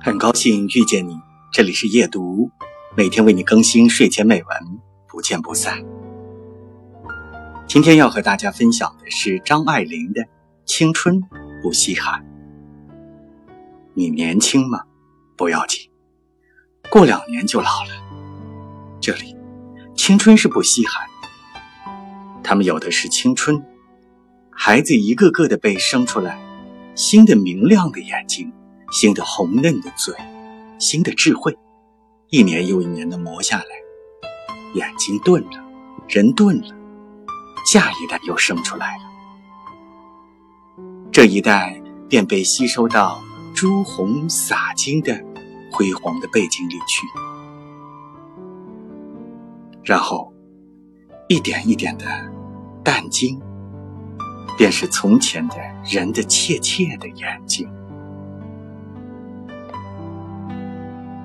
很高兴遇见你，这里是夜读，每天为你更新睡前美文，不见不散。今天要和大家分享的是张爱玲的《青春不稀罕》。你年轻吗？不要紧，过两年就老了。这里，青春是不稀罕，他们有的是青春，孩子一个个的被生出来，新的明亮的眼睛。新的红嫩的嘴，新的智慧，一年又一年的磨下来，眼睛钝了，人钝了，下一代又生出来了，这一代便被吸收到朱红洒金的辉煌的背景里去，然后一点一点的淡金，便是从前的人的怯怯的眼睛。